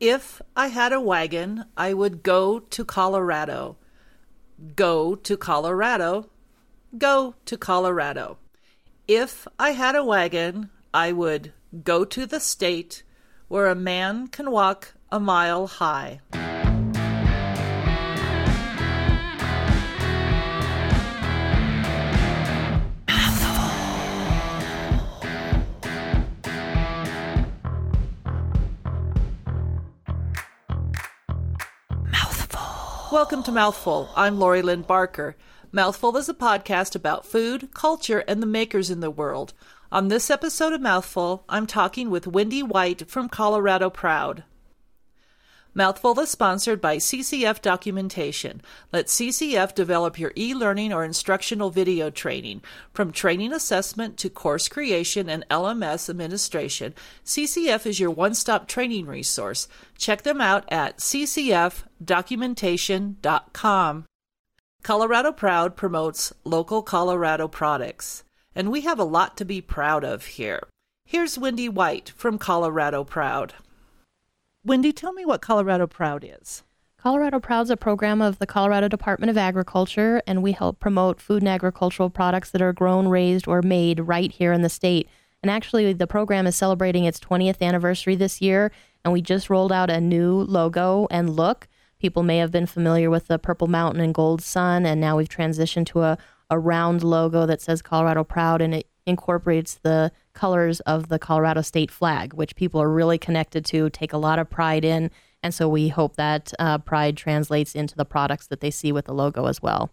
If I had a wagon, I would go to Colorado. Go to Colorado. Go to Colorado. If I had a wagon, I would go to the state where a man can walk a mile high. Welcome to Mouthful. I'm Lori Lynn Barker. Mouthful is a podcast about food, culture, and the makers in the world. On this episode of Mouthful, I'm talking with Wendy White from Colorado Proud. Mouthful is sponsored by CCF Documentation. Let CCF develop your e learning or instructional video training. From training assessment to course creation and LMS administration, CCF is your one stop training resource. Check them out at ccfdocumentation.com. Colorado Proud promotes local Colorado products, and we have a lot to be proud of here. Here's Wendy White from Colorado Proud. Wendy, tell me what Colorado Proud is. Colorado Proud is a program of the Colorado Department of Agriculture, and we help promote food and agricultural products that are grown, raised, or made right here in the state. And actually, the program is celebrating its 20th anniversary this year, and we just rolled out a new logo and look. People may have been familiar with the Purple Mountain and Gold Sun, and now we've transitioned to a, a round logo that says Colorado Proud, and it incorporates the colors of the Colorado state flag, which people are really connected to, take a lot of pride in. And so we hope that uh, pride translates into the products that they see with the logo as well.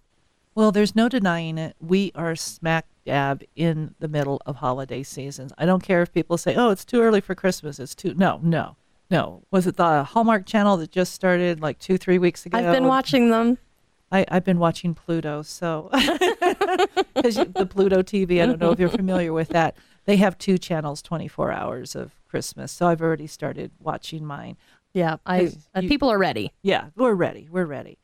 Well, there's no denying it. We are smack dab in the middle of holiday seasons. I don't care if people say, oh, it's too early for Christmas. It's too. No, no, no. Was it the Hallmark channel that just started like two, three weeks ago? I've been watching them. I, have been watching Pluto, so because the Pluto TV. I don't know if you're familiar with that. They have two channels, 24 hours of Christmas. So I've already started watching mine. Yeah, I uh, you, people are ready. Yeah, we're ready. We're ready.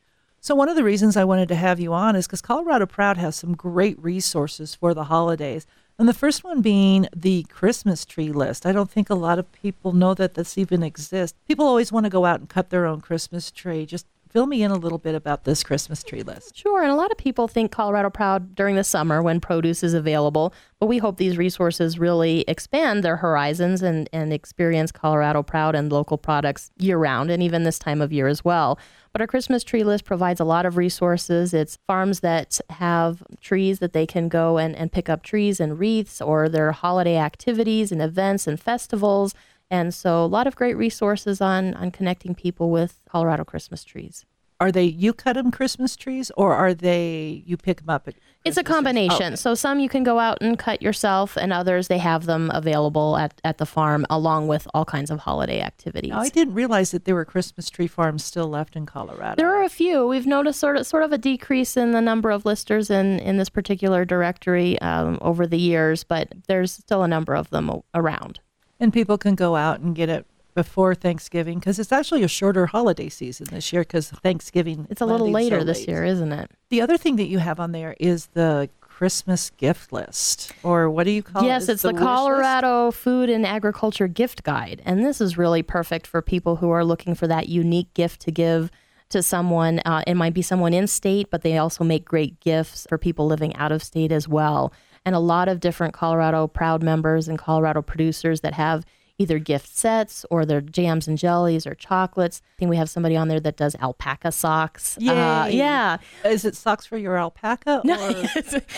So one of the reasons I wanted to have you on is because Colorado Proud has some great resources for the holidays. And the first one being the Christmas tree list. I don't think a lot of people know that this even exists. People always want to go out and cut their own Christmas tree. Just fill me in a little bit about this Christmas tree list. Sure. And a lot of people think Colorado Proud during the summer when produce is available, but we hope these resources really expand their horizons and, and experience Colorado Proud and local products year round and even this time of year as well. But our Christmas tree list provides a lot of resources. It's farms that have trees that they can go and, and pick up trees and wreaths or their holiday activities and events and festivals. And so a lot of great resources on on connecting people with Colorado Christmas trees. Are they you cut them Christmas trees or are they you pick them up at It's a combination. Oh, okay. So some you can go out and cut yourself and others they have them available at, at the farm along with all kinds of holiday activities. I didn't realize that there were Christmas tree farms still left in Colorado. There are a few. We've noticed sort of sort of a decrease in the number of listers in, in this particular directory um, over the years, but there's still a number of them around and people can go out and get it before Thanksgiving because it's actually a shorter holiday season this year because Thanksgiving it's a little later so this year, isn't it? The other thing that you have on there is the Christmas gift list, or what do you call yes, it? Yes, it's the, the Colorado list? Food and Agriculture Gift Guide, and this is really perfect for people who are looking for that unique gift to give to someone. Uh, it might be someone in state, but they also make great gifts for people living out of state as well and a lot of different Colorado Proud members and Colorado producers that have either gift sets or their jams and jellies or chocolates. I think we have somebody on there that does alpaca socks. Uh, yeah. Is it socks for your alpaca? No,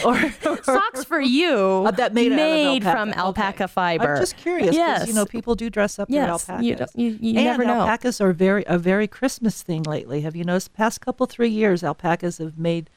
or, or, socks for you uh, that made, made alpaca. from alpaca okay. fiber. I'm just curious. Yes. You know, people do dress up yes. in alpacas. You, you, you and never know. alpacas are very a very Christmas thing lately. Have you noticed? Past couple three years, alpacas have made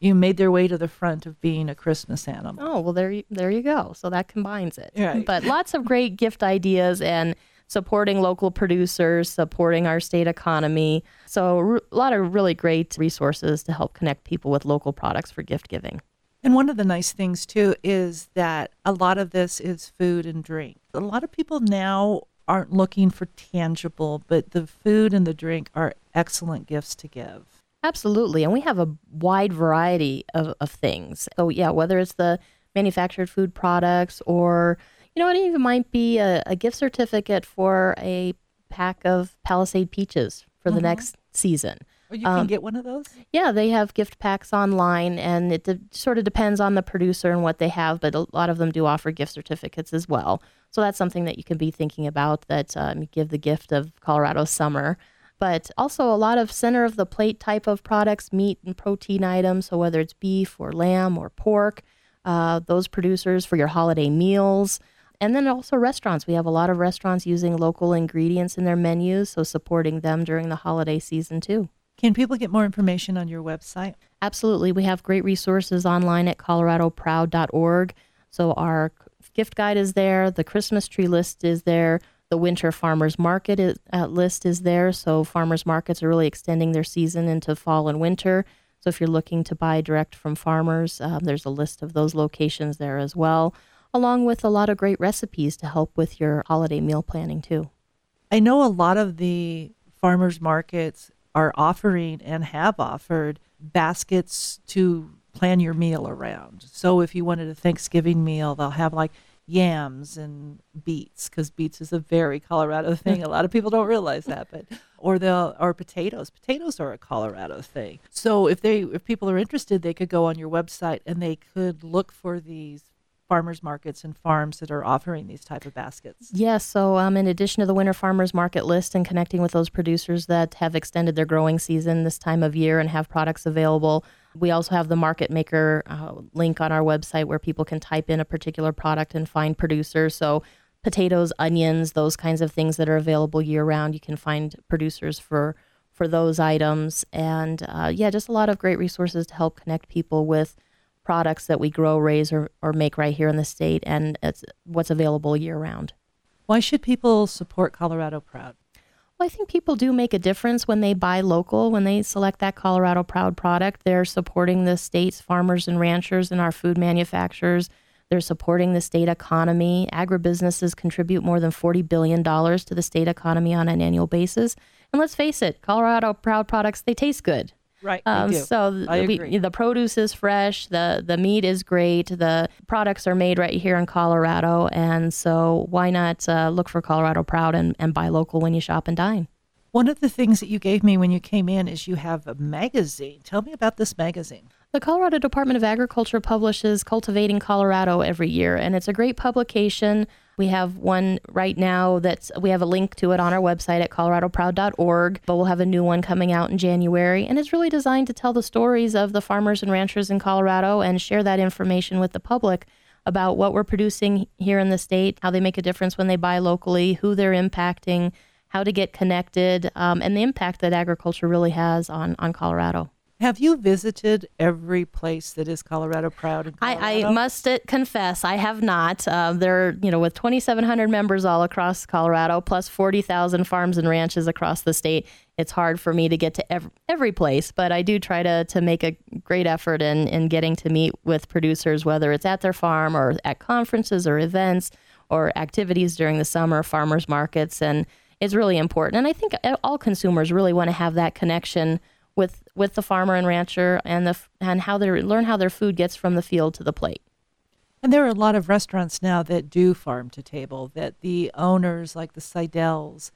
you made their way to the front of being a Christmas animal. Oh well, there you, there you go. So that combines it. Right. But lots of great gift ideas and supporting local producers, supporting our state economy. So a lot of really great resources to help connect people with local products for gift giving. And one of the nice things too is that a lot of this is food and drink. A lot of people now aren't looking for tangible, but the food and the drink are excellent gifts to give. Absolutely. And we have a wide variety of, of things. So, yeah, whether it's the manufactured food products or, you know, it even might be a, a gift certificate for a pack of Palisade peaches for the Mhm. next season. Or you can Um, get one of those? Yeah, they have gift packs online, and it de- sort of depends on the producer and what they have, but a lot of them do offer gift certificates as well. So that's something that you can be thinking about that um, give the gift of Colorado summer. But also a lot of center of the plate type of products, meat and protein items. So whether it's beef or lamb or pork, uh, those producers for your holiday meals. And then also restaurants. We have a lot of restaurants using local ingredients in their menus, so supporting them during the holiday season too. Can people get more information on your website? Absolutely. We have great resources online at coloradoproud.org. So our gift guide is there, the Christmas tree list is there, the winter farmers market is, uh, list is there. So farmers markets are really extending their season into fall and winter. So if you're looking to buy direct from farmers, um, there's a list of those locations there as well, along with a lot of great recipes to help with your holiday meal planning too. I know a lot of the farmers markets are offering and have offered baskets to plan your meal around. So if you wanted a Thanksgiving meal, they'll have like yams and beets because beets is a very Colorado thing. a lot of people don't realize that, but or they'll or potatoes. Potatoes are a Colorado thing. So if they if people are interested, they could go on your website and they could look for these farmers markets and farms that are offering these type of baskets. Yes. So, um, in addition to the winter farmers market list and connecting with those producers that have extended their growing season this time of year and have products available, we also have the market maker uh, link on our website where people can type in a particular product and find producers. So, potatoes, onions, those kinds of things that are available year round, you can find producers for for those items. And uh, yeah, just a lot of great resources to help connect people with products that we grow, raise, or, or make right here in the state, and it's what's available year round. Why should people support Colorado Proud? Well, I think people do make a difference when they buy local, when they select that Colorado Proud product. They're supporting the state's farmers and ranchers and our food manufacturers. They're supporting the state economy. Agribusinesses contribute more than $40 billion to the state economy on an annual basis. And let's face it, Colorado Proud products, they taste good. Right. Um, so th- I we- agree. the produce is fresh, the the meat is great, the products are made right here in Colorado, and so why not uh, look for Colorado Proud and, and buy local when you shop and dine? One of the things that you gave me when you came in is you have a magazine. Tell me about this magazine. The Colorado Department of Agriculture publishes Cultivating Colorado every year, and it's a great publication. We have one right now that's we have a link to it on our website at coloradoproud.org, but we'll have a new one coming out in January, and it's really designed to tell the stories of the farmers and ranchers in Colorado and share that information with the public about what we're producing here in the state, how they make a difference when they buy locally, who they're impacting, how to get connected, um, and the impact that agriculture really has on on Colorado. Have you visited every place that is Colorado Proud Colorado? I, I must uh, confess, I have not. Uh, there, you know, with 2,700 members all across Colorado, plus 40,000 farms and ranches across the state, it's hard for me to get to every, every place. But I do try to to make a great effort in in getting to meet with producers, whether it's at their farm or at conferences or events or activities during the summer, farmers markets, and it's really important. And I think all consumers really want to have that connection with with the farmer and rancher and the and how they learn how their food gets from the field to the plate. And there are a lot of restaurants now that do farm to table, that the owners, like the Seidel's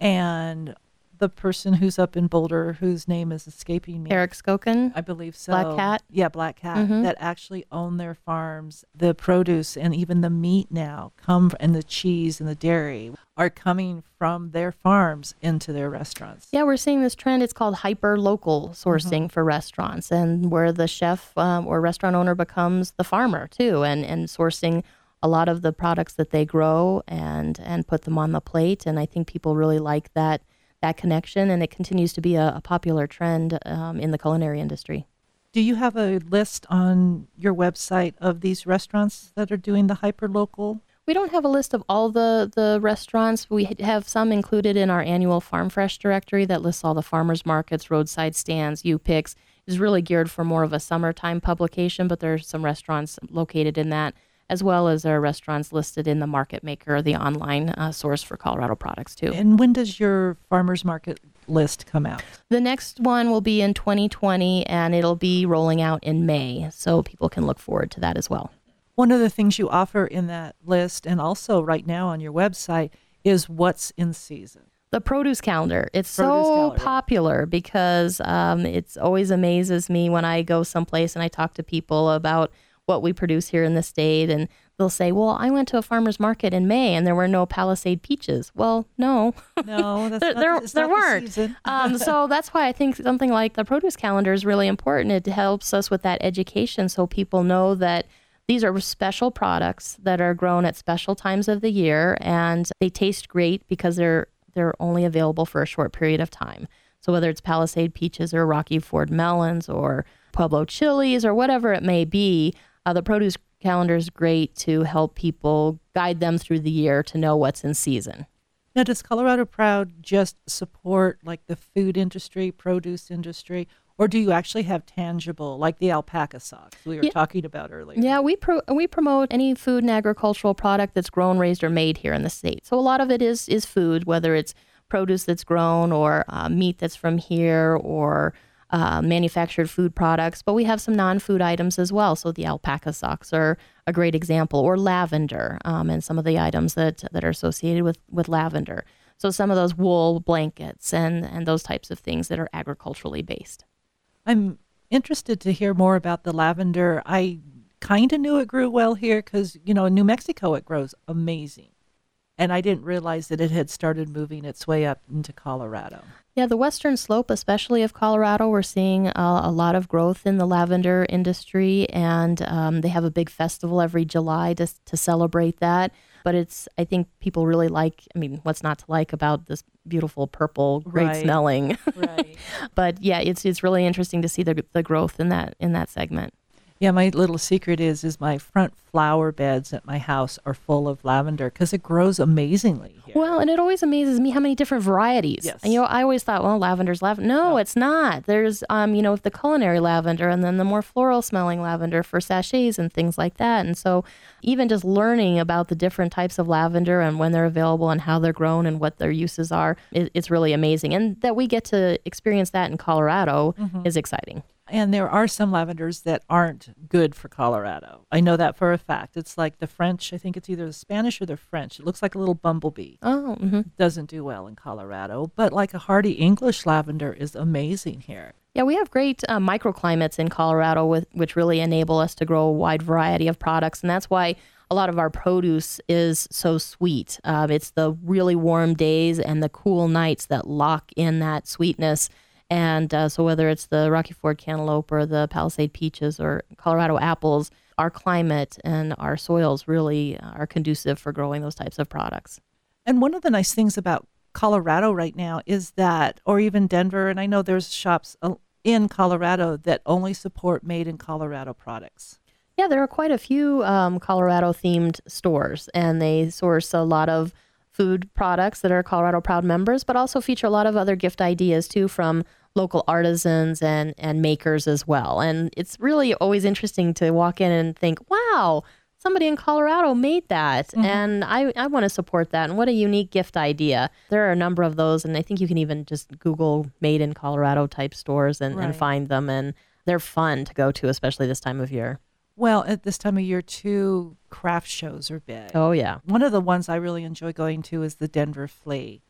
and the person who's up in Boulder, whose name is escaping me. Eric Skokan, I believe so. Black Cat? Yeah, Black Cat. Mhm. That actually own their farms. The produce and even the meat now come and the cheese and the dairy are coming from their farms into their restaurants. yeah, we're seeing this trend. It's called hyper local sourcing for restaurants, and where the chef um, or restaurant owner becomes the farmer too, and and sourcing a lot of the products that they grow and and put them on the plate. And I think people really like that that connection, and it continues to be a, a popular trend um, in the culinary industry. Do you have a list on your website of these restaurants that are doing the hyper local? We don't have a list of all the, the restaurants. We have some included in our annual Farm Fresh directory that lists all the farmers markets, roadside stands, U picks. is really geared for more of a summertime publication, but there's some restaurants located in that, as well as our restaurants listed in the Market Maker, the online uh, source for Colorado products too. And when does your farmers market list come out? The next one will be in 2020, and it'll be rolling out in May, so people can look forward to that as well. One of the things you offer in that list and also right now on your website is what's in season. The produce calendar. It's Produce so calendar. popular because um, it's always amazes me when I go someplace and I talk to people about what we produce here in the state, and they'll say, "Well, I went to a farmer's market in May and there were no Palisade peaches." Well, no, No, that's there not, there, there weren't. season. um, so that's why I think something like the produce calendar is really important. It helps us with that education, so people know that these are special products that are grown at special times of the year, and they taste great because they're they're only available for a short period of time. So whether it's Palisade peaches or Rocky Ford melons or Pueblo chilies or whatever it may be, uh, the produce calendar is great to help people guide them through the year to know what's in season. Now, does Colorado Proud just support like the food industry, produce industry, or do you actually have tangible, like the alpaca socks we were Yeah. talking about earlier? Yeah, we pro- we promote any food and agricultural product that's grown, raised, or made here in the state. So a lot of it is is food, whether it's produce that's grown or uh, meat that's from here or uh, manufactured food products. But we have some non-food items as well. So the alpaca socks are a great example, or lavender, um, and some of the items that that are associated with with lavender. So some of those wool blankets and and those types of things that are agriculturally based. I'm interested to hear more about the lavender. I kind of knew it grew well here because, you know, in New Mexico it grows amazing. And I didn't realize that it had started moving its way up into Colorado. Yeah, the western slope, especially of Colorado, we're seeing uh, a lot of growth in the lavender industry, and um, they have a big festival every July to to celebrate that. But it's, I think people really like. I mean, what's not to like about this beautiful purple, great Right. smelling? Right. but yeah, it's it's really interesting to see the the growth in that in that segment. Yeah, my little secret is is my front flower beds at my house are full of lavender because it grows amazingly here. Well, and it always amazes me how many different varieties. Yes. And, you know, I always thought, well, lavender's lavender. No, No. it's not. There's, um, you know, the culinary lavender and then the more floral smelling lavender for sachets and things like that. And so, even just learning about the different types of lavender and when they're available and how they're grown and what their uses are, it, it's really amazing. And that we get to experience that in Colorado is exciting. And there are some lavenders that aren't good for Colorado. I know that for a fact. It's like the French, I think it's either the Spanish or the French. It looks like a little bumblebee. Oh, hmm Doesn't do well in Colorado, but like a hardy English lavender is amazing here. Yeah, we have great uh, microclimates in Colorado, with, which really enable us to grow a wide variety of products. And that's why a lot of our produce is so sweet. Um, it's the really warm days and the cool nights that lock in that sweetness. And uh, so, whether it's the Rocky Ford cantaloupe or the Palisade peaches or Colorado apples, our climate and our soils really are conducive for growing those types of products. And one of the nice things about Colorado right now is that, or even Denver, and I know there's shops uh, in Colorado that only support made in Colorado products. Yeah, there are quite a few um, Colorado themed stores, and they source a lot of food products that are Colorado Proud members, but also feature a lot of other gift ideas too from local artisans and, and makers as well. And it's really always interesting to walk in and think, wow, somebody in Colorado made that. Mm-hmm. And I, I want to support that. And what a unique gift idea. There are a number of those, and I think you can even just Google made in Colorado type stores and, and find them. And they're fun to go to, especially this time of year. Well, at this time of year, too, craft shows are big. Oh, yeah. One of the ones I really enjoy going to is the Denver Flea.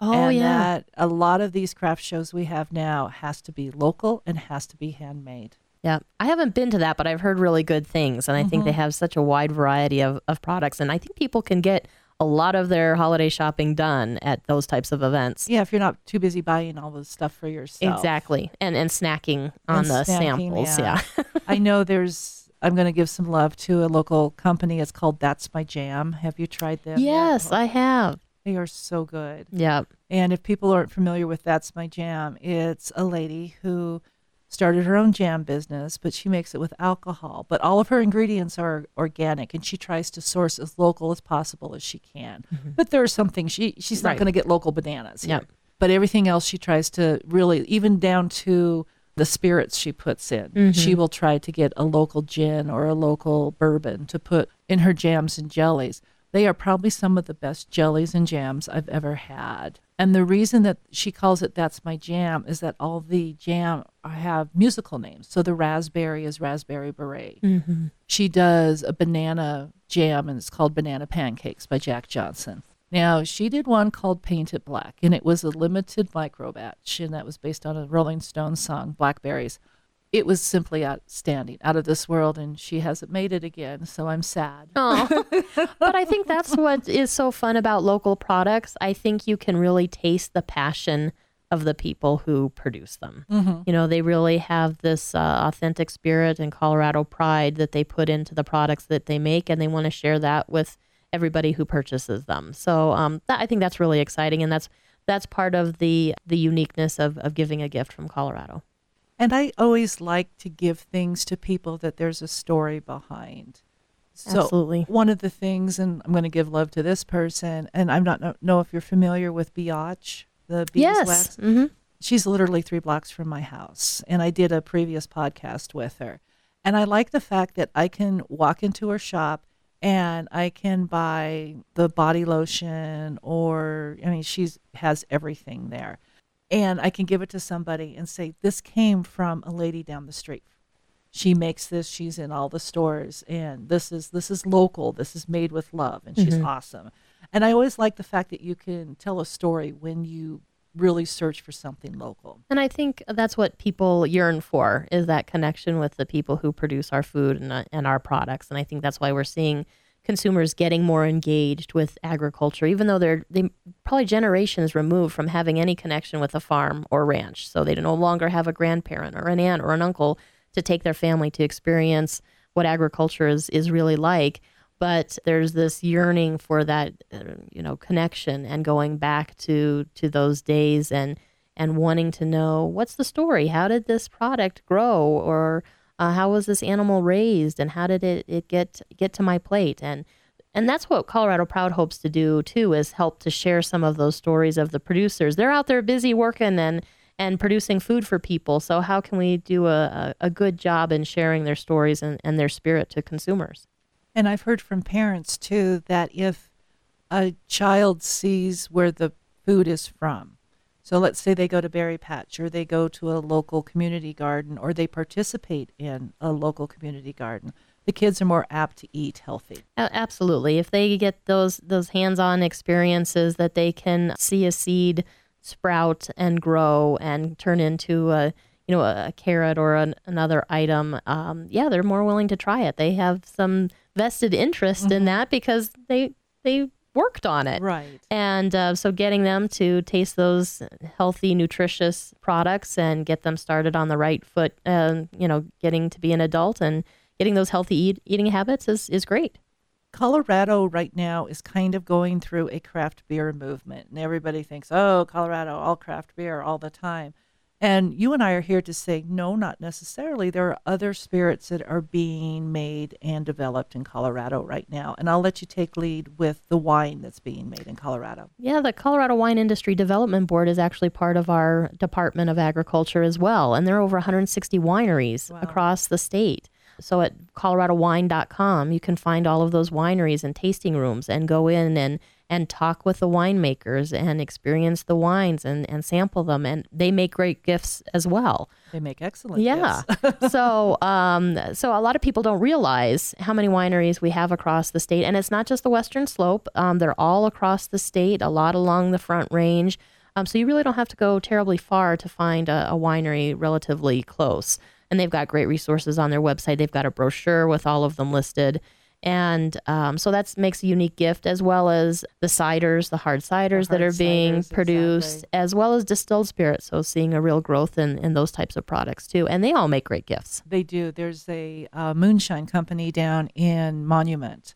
Oh, and yeah. that a lot of these craft shows we have now has to be local and has to be handmade. Yeah, I haven't been to that, but I've heard really good things, and I think they mm-hmm. have such a wide variety of, of products, and I think people can get a lot of their holiday shopping done at those types of events. Yeah, if you're not too busy buying all the stuff for yourself. Exactly, and and snacking on And the snacking, samples. yeah. Yeah, I know there's. I'm going to give some love to a local company. It's called That's My Jam. Have you tried them? yes, I have. They are so good. Yeah, And if people aren't familiar with That's My Jam, it's a lady who started her own jam business, but she makes it with alcohol. But all of her ingredients are organic, and she tries to source as local as possible as she can. Mm-hmm. But there are some things she she's not Right. going to get local bananas. Yep. But everything else she tries to really, even down to the spirits she puts in, she mm-hmm. will try to get a local gin or a local bourbon to put in her jams and jellies. They are probably some of the best jellies and jams I've ever had. And the reason that she calls it That's My Jam is that all the jam have musical names. So the raspberry is Raspberry Beret. Mm-hmm. She does a banana jam and it's called Banana Pancakes by Jack Johnson. Now, she did one called Paint It Black, and it was a limited micro batch, and that was based on a Rolling Stones song, Blackberries. It was simply outstanding, out of this world, and she hasn't made it again, so I'm sad. Oh, but I think that's what is so fun about local products. I think you can really taste the passion of the people who produce them. Mm-hmm. You know, they really have this uh, authentic spirit and Colorado pride that they put into the products that they make, and they want to share that with everybody who purchases them. So um, that, I think that's really exciting, and that's that's part of the the uniqueness of, of giving a gift from Colorado. And I always like to give things to people that there's a story behind. So Absolutely. one of the things, and I'm going to give love to this person, and I'm not know, know if you're familiar with Bee-Och, the beeswax. Yes. hmm She's literally three blocks from my house, and I did a previous podcast with her. And I like the fact that I can walk into her shop and I can buy the body lotion, or I mean, she's has everything there, and I can give it to somebody and say, "This came from a lady down the street. She makes this. She's in all the stores, and this is this is local. This is made with love, and she's Mhm. awesome." And I always like the fact that you can tell a story when you really search for something local. And I think that's what people yearn for is that connection with the people who produce our food and, uh, and our products. And I think that's why we're seeing consumers getting more engaged with agriculture, even though they're they probably generations removed from having any connection with a farm or ranch. So they no longer have a grandparent or an aunt or an uncle to take their family to experience what agriculture is, is really like. But there's this yearning for that, uh, you know, connection and going back to to those days and and wanting to know what's the story? How did this product grow, or uh, how was this animal raised, and how did it, it get get to my plate? And and that's what Colorado Proud hopes to do too, is help to share some of those stories of the producers. They're out there busy working and and producing food for people. So how can we do a, a, a good job in sharing their stories and, and their spirit to consumers? And I've heard from parents too that if a child sees where the food is from, so let's say they go to Berry Patch or they go to a local community garden or they participate in a local community garden, the kids are more apt to eat healthy. Absolutely. If they get those those hands-on experiences that they can see a seed sprout and grow and turn into a you know a carrot or an, another item, um, yeah, they're more willing to try it. They have some vested interest in that because they they worked on it. Right. And uh, so getting them to taste those healthy, nutritious products and get them started on the right foot, uh, you know, getting to be an adult and getting those healthy eat, eating habits is, is great. Colorado right now is kind of going through a craft beer movement, and everybody thinks, oh, Colorado, all craft beer all the time. And you and I are here to say, no, not necessarily. There are other spirits that are being made and developed in Colorado right now. And I'll let you take lead with the wine that's being made in Colorado. Yeah, the Colorado Wine Industry Development Board is actually part of our Department of Agriculture as well. And there are over 160 wineries Wow. across the state. So at coloradowine.com, you can find all of those wineries and tasting rooms and go in and, and talk with the winemakers and experience the wines and, and sample them. And they make great gifts as well. They make excellent Yeah. gifts. so, um, so a lot of people don't realize how many wineries we have across the state, and it's not just the Western Slope. Um, they're all across the state, a lot along the Front Range. Um, so you really don't have to go terribly far to find a, a winery relatively close. And they've got great resources on their website. They've got a brochure with all of them listed. And um, so that makes a unique gift, as well as the ciders, the hard ciders that are being ciders, produced, exactly. as well as distilled spirits. So seeing a real growth in, in those types of products too. And they all make great gifts. They do. There's a uh, moonshine company down in Monument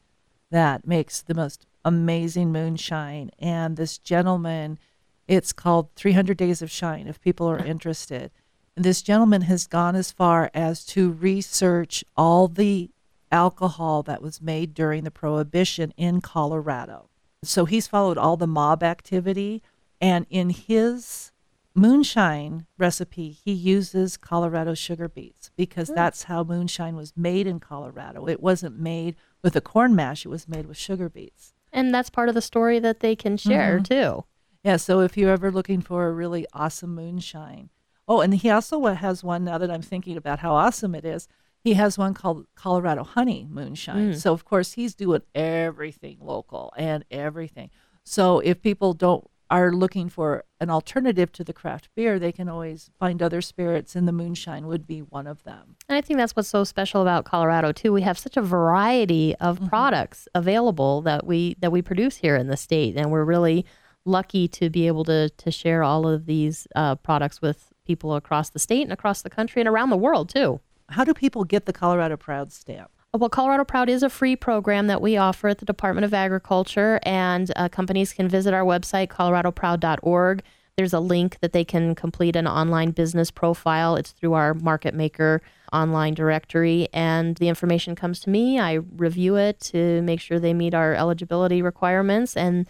that makes the most amazing moonshine. And this gentleman, it's called 300 Days of Shine, if people are interested. And this gentleman has gone as far as to research all the alcohol that was made during the Prohibition in Colorado. So he's followed all the mob activity. And in his moonshine recipe, he uses Colorado sugar beets because hmm. that's how moonshine was made in Colorado. It wasn't made with a corn mash, it was made with sugar beets. And that's part of the story that they can share mm-hmm. too. Yeah, so if you're ever looking for a really awesome moonshine. Oh, and he also has one now that I'm thinking about how awesome it is. He has one called Colorado Honey Moonshine. So of course he's doing everything local and everything. So if people don't are looking for an alternative to the craft beer, they can always find other spirits, and the moonshine would be one of them. And I think that's what's so special about Colorado too. We have such a variety of Mm-hmm. products available that we that we produce here in the state, and we're really lucky to be able to to share all of these uh, products with people across the state and across the country and around the world too. How do people get the Colorado Proud stamp? Well, Colorado Proud is a free program that we offer at the Department of Agriculture, and uh, companies can visit our website, coloradoproud.org. There's a link that they can complete an online business profile. It's through our Market Maker online directory, and the information comes to me. I review it to make sure they meet our eligibility requirements, and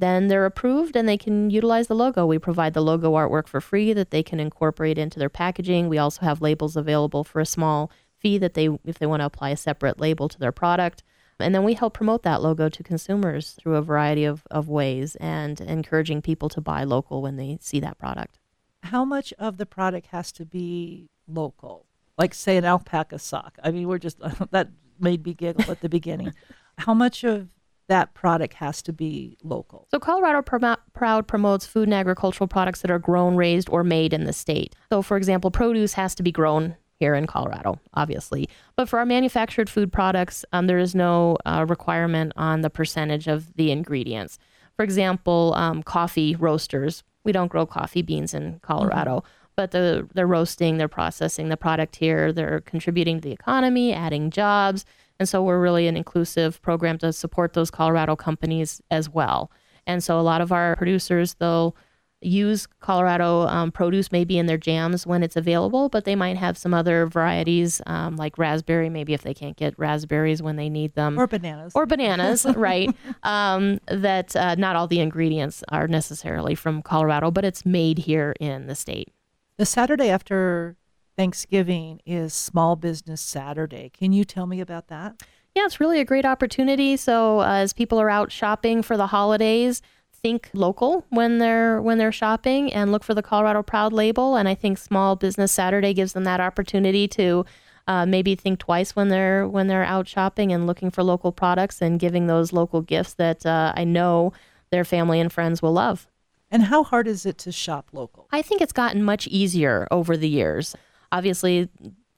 then they're approved and they can utilize the logo. We provide the logo artwork for free that they can incorporate into their packaging. We also have labels available for a small fee that they if they want to apply a separate label to their product. And then we help promote that logo to consumers through a variety of, of ways and encouraging people to buy local when they see that product. How much of the product has to be local? Like, say, an alpaca sock. I mean, we're just, that made me giggle at the beginning. How much of that product has to be local? So, Colorado Pro- Proud promotes food and agricultural products that are grown, raised, or made in the state. So, for example, produce has to be grown here in Colorado, obviously. But for our manufactured food products, um, there is no uh, requirement on the percentage of the ingredients. For example, um, coffee roasters, we don't grow coffee beans in Colorado. But the, they're roasting, they're processing the product here, they're contributing to the economy, adding jobs. And so we're really an inclusive program to support those Colorado companies as well. And so a lot of our producers, they'll use Colorado um, produce maybe in their jams when it's available, but they might have some other varieties um, like raspberry, maybe if they can't get raspberries when they need them. Or bananas. Or bananas, right? Um, that uh, not all the ingredients are necessarily from Colorado, but it's made here in the state. the Saturday after Thanksgiving is Small Business Saturday. Can you tell me about that? Yeah, it's really a great opportunity. So uh, as people are out shopping for the holidays, think local when they're when they're shopping and look for the Colorado Proud label. And I think Small Business Saturday gives them that opportunity to uh, maybe think twice when they're when they're out shopping and looking for local products and giving those local gifts that uh, I know their family and friends will love. And how hard is it to shop local? I think it's gotten much easier over the years. Obviously,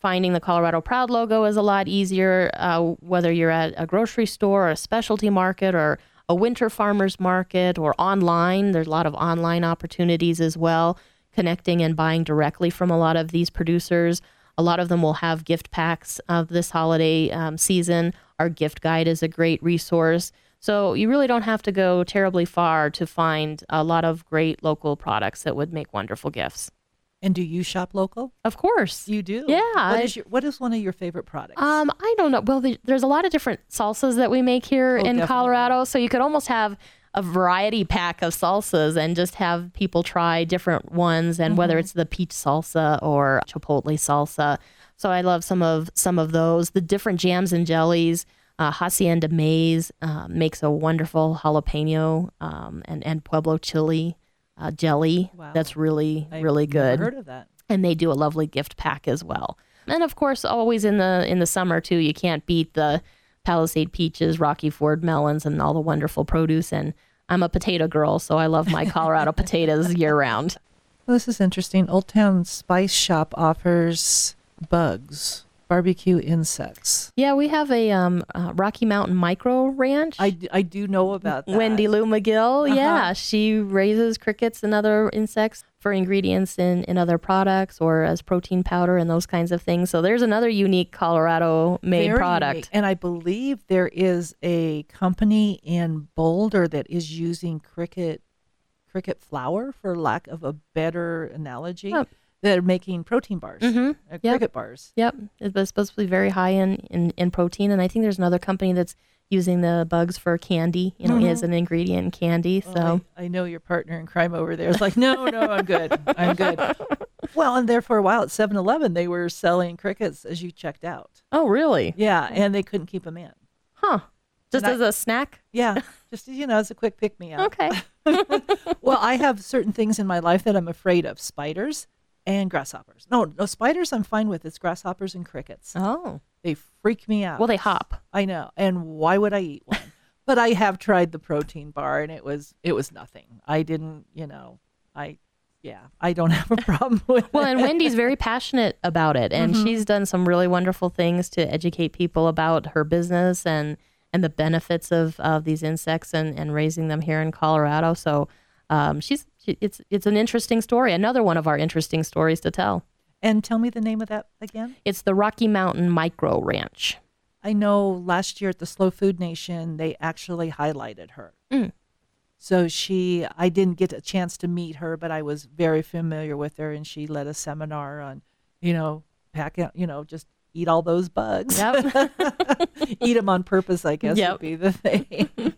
finding the Colorado Proud logo is a lot easier, uh, whether you're at a grocery store, or a specialty market, or a winter farmer's market, or online. There's a lot of online opportunities as well, connecting and buying directly from a lot of these producers. A lot of them will have gift packs of this holiday um, season. Our gift guide is a great resource. So you really don't have to go terribly far to find a lot of great local products that would make wonderful gifts. And do you shop local? Of course. You do. Yeah, What is your What is one of your favorite products? Um, I don't know. Well, the, there's a lot of different salsas that we make here Oh, in definitely. Colorado, so you could almost have a variety pack of salsas and just have people try different ones, and whether it's the peach salsa or chipotle salsa. So I love some of some of those. The different jams and jellies. Uh, Hacienda Maize uh, makes a wonderful jalapeno um, and and Pueblo chili uh, jelly. Wow. That's really I've really never good Heard of that? and they do a lovely gift pack as well. And of course, always in the in the summer too, you can't beat the Palisade peaches, Rocky Ford melons, and all the wonderful produce. And I'm a potato girl, so I love my Colorado potatoes year round. Well, this is interesting. Old Town Spice Shop offers bugs, barbecue insects. Yeah, we have a um, uh, Rocky Mountain Micro Ranch. I, I do know about that. Wendy Lu McGill, Uh-huh. yeah, she raises crickets and other insects for ingredients in, in other products or as protein powder and those kinds of things. So there's another unique Colorado made Very product. unique. And I believe there is a company in Boulder that is using cricket cricket flour, for lack of a better analogy. Oh. They're making protein bars, Mhm. uh, Yep. cricket bars. Yep, it's supposed to be very high in, in, in protein, and I think there's another company that's using the bugs for candy. You know, as an ingredient in candy. Well, So I, I know your partner in crime over there is like, no, no, I'm good. I'm good. Well, and there for a while at 7 Eleven, they were selling crickets as you checked out. oh really? Yeah, and they couldn't keep them in. Huh? Just And as a snack? Yeah, just, you know, as a quick pick me up. Okay. Well, I have certain things in my life that I'm afraid of spiders and grasshoppers. No, no, spiders I'm fine with. It's grasshoppers and crickets. Oh, They freak me out. well, they hop. I know. And why would I eat one? but I have tried the protein bar and it was it was nothing. I didn't, you know, I yeah, I don't have a problem with well, and Wendy's very passionate about it, and Mhm. she's done some really wonderful things to educate people about her business and and the benefits of, of these insects and, and raising them here in Colorado. So um, she's she, it's it's an interesting story. Another one of our interesting stories to tell. And tell me the name of that again. It's the Rocky Mountain Micro Ranch. I know last year at the Slow Food Nation, they actually highlighted her. Mm. So she, I didn't get a chance to meet her, but I was very familiar with her, and she led a seminar on, you know, pack out, you know, just eat all those bugs. Yep. eat them on purpose, I guess Yep. would be the thing.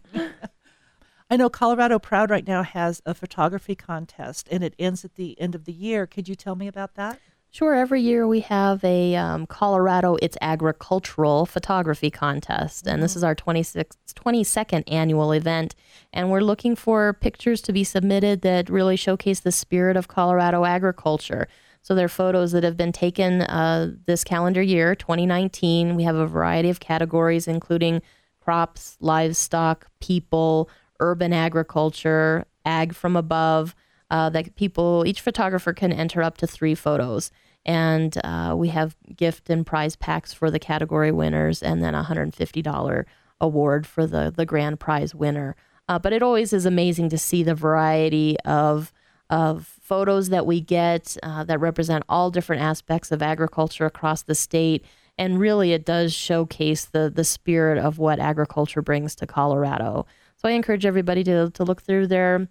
I know Colorado Proud right now has a photography contest, and it ends at the end of the year. Could you tell me about that? Sure. Every year we have a um, Colorado It's Agricultural Photography Contest, and this is our 26th, 22nd annual event. And we're looking for pictures to be submitted that really showcase the spirit of Colorado agriculture. So they're photos that have been taken uh, this calendar year, 2019. We have a variety of categories, including crops, livestock, people, urban agriculture, ag from above. Uh, that people, each photographer can enter up to three photos. And uh, we have gift and prize packs for the category winners, and then a $150 award for the, the grand prize winner. Uh, but it always is amazing to see the variety of of photos that we get uh, that represent all different aspects of agriculture across the state. And really, it does showcase the the spirit of what agriculture brings to Colorado. So I encourage everybody to to look through their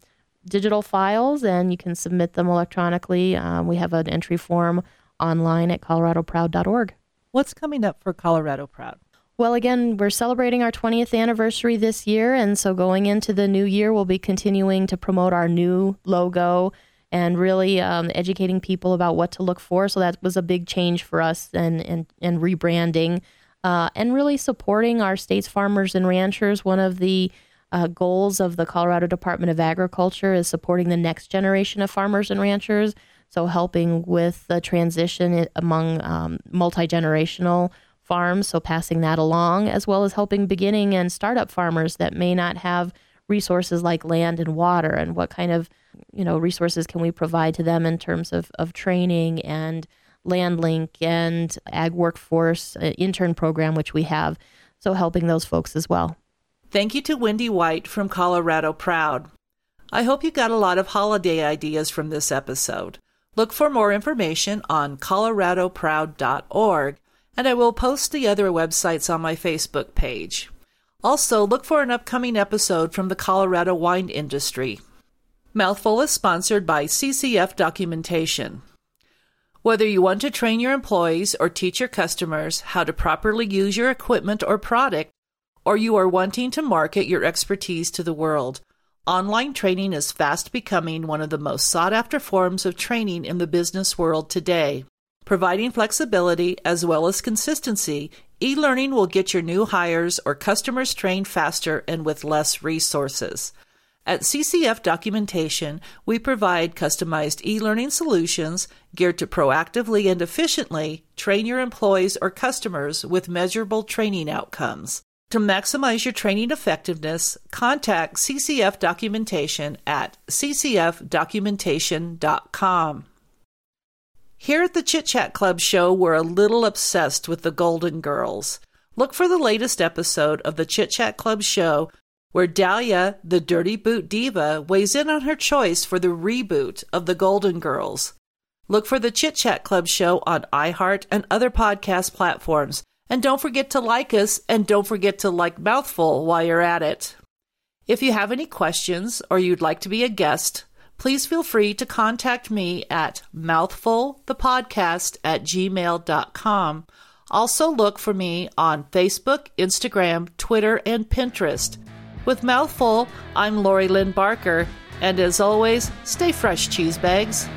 digital files, and you can submit them electronically. Um, we have an entry form online at coloradoproud.org. What's coming up for Colorado Proud? Well, again, we're celebrating our 20th anniversary this year. And so going into the new year, we'll be continuing to promote our new logo and really um, educating people about what to look for. So that was a big change for us and, and, and rebranding uh, and really supporting our state's farmers and ranchers. One of the uh, goals of the Colorado Department of Agriculture is supporting the next generation of farmers and ranchers. So helping with the transition among um, multi generational farms, so passing that along, as well as helping beginning and startup farmers that may not have resources like land and water, and what kind of you know resources can we provide to them in terms of, of training and land link and ag workforce uh, intern program, which we have. So helping those folks as well. Thank you to Wendy White from Colorado Proud. I hope you got a lot of holiday ideas from this episode. Look for more information on coloradoproud.org, and I will post the other websites on my Facebook page. Also, look for an upcoming episode from the Colorado wine industry. Mouthful is sponsored by CCF Documentation. Whether you want to train your employees or teach your customers how to properly use your equipment or product, or you are wanting to market your expertise to the world, online training is fast becoming one of the most sought after forms of training in the business world today. Providing flexibility as well as consistency, e learning will get your new hires or customers trained faster and with less resources. At CCF Documentation, we provide customized e learning solutions geared to proactively and efficiently train your employees or customers with measurable training outcomes. To maximize your training effectiveness, contact CCF Documentation at ccfdocumentation.com. Here at the Chit Chat Club show, we're a little obsessed with the Golden Girls. Look for the latest episode of the Chit Chat Club show where Dahlia, the Dirty Boot Diva, weighs in on her choice for the reboot of the Golden Girls. Look for the Chit Chat Club show on iHeart and other podcast platforms. And don't forget to like us and don't forget to like Mouthful while you're at it. If you have any questions or you'd like to be a guest, please feel free to contact me at mouthfulthepodcast at gmail.com. Also, look for me on Facebook, Instagram, Twitter, and Pinterest. With Mouthful, I'm Lori Lynn Barker, and as always, stay fresh, cheese bags.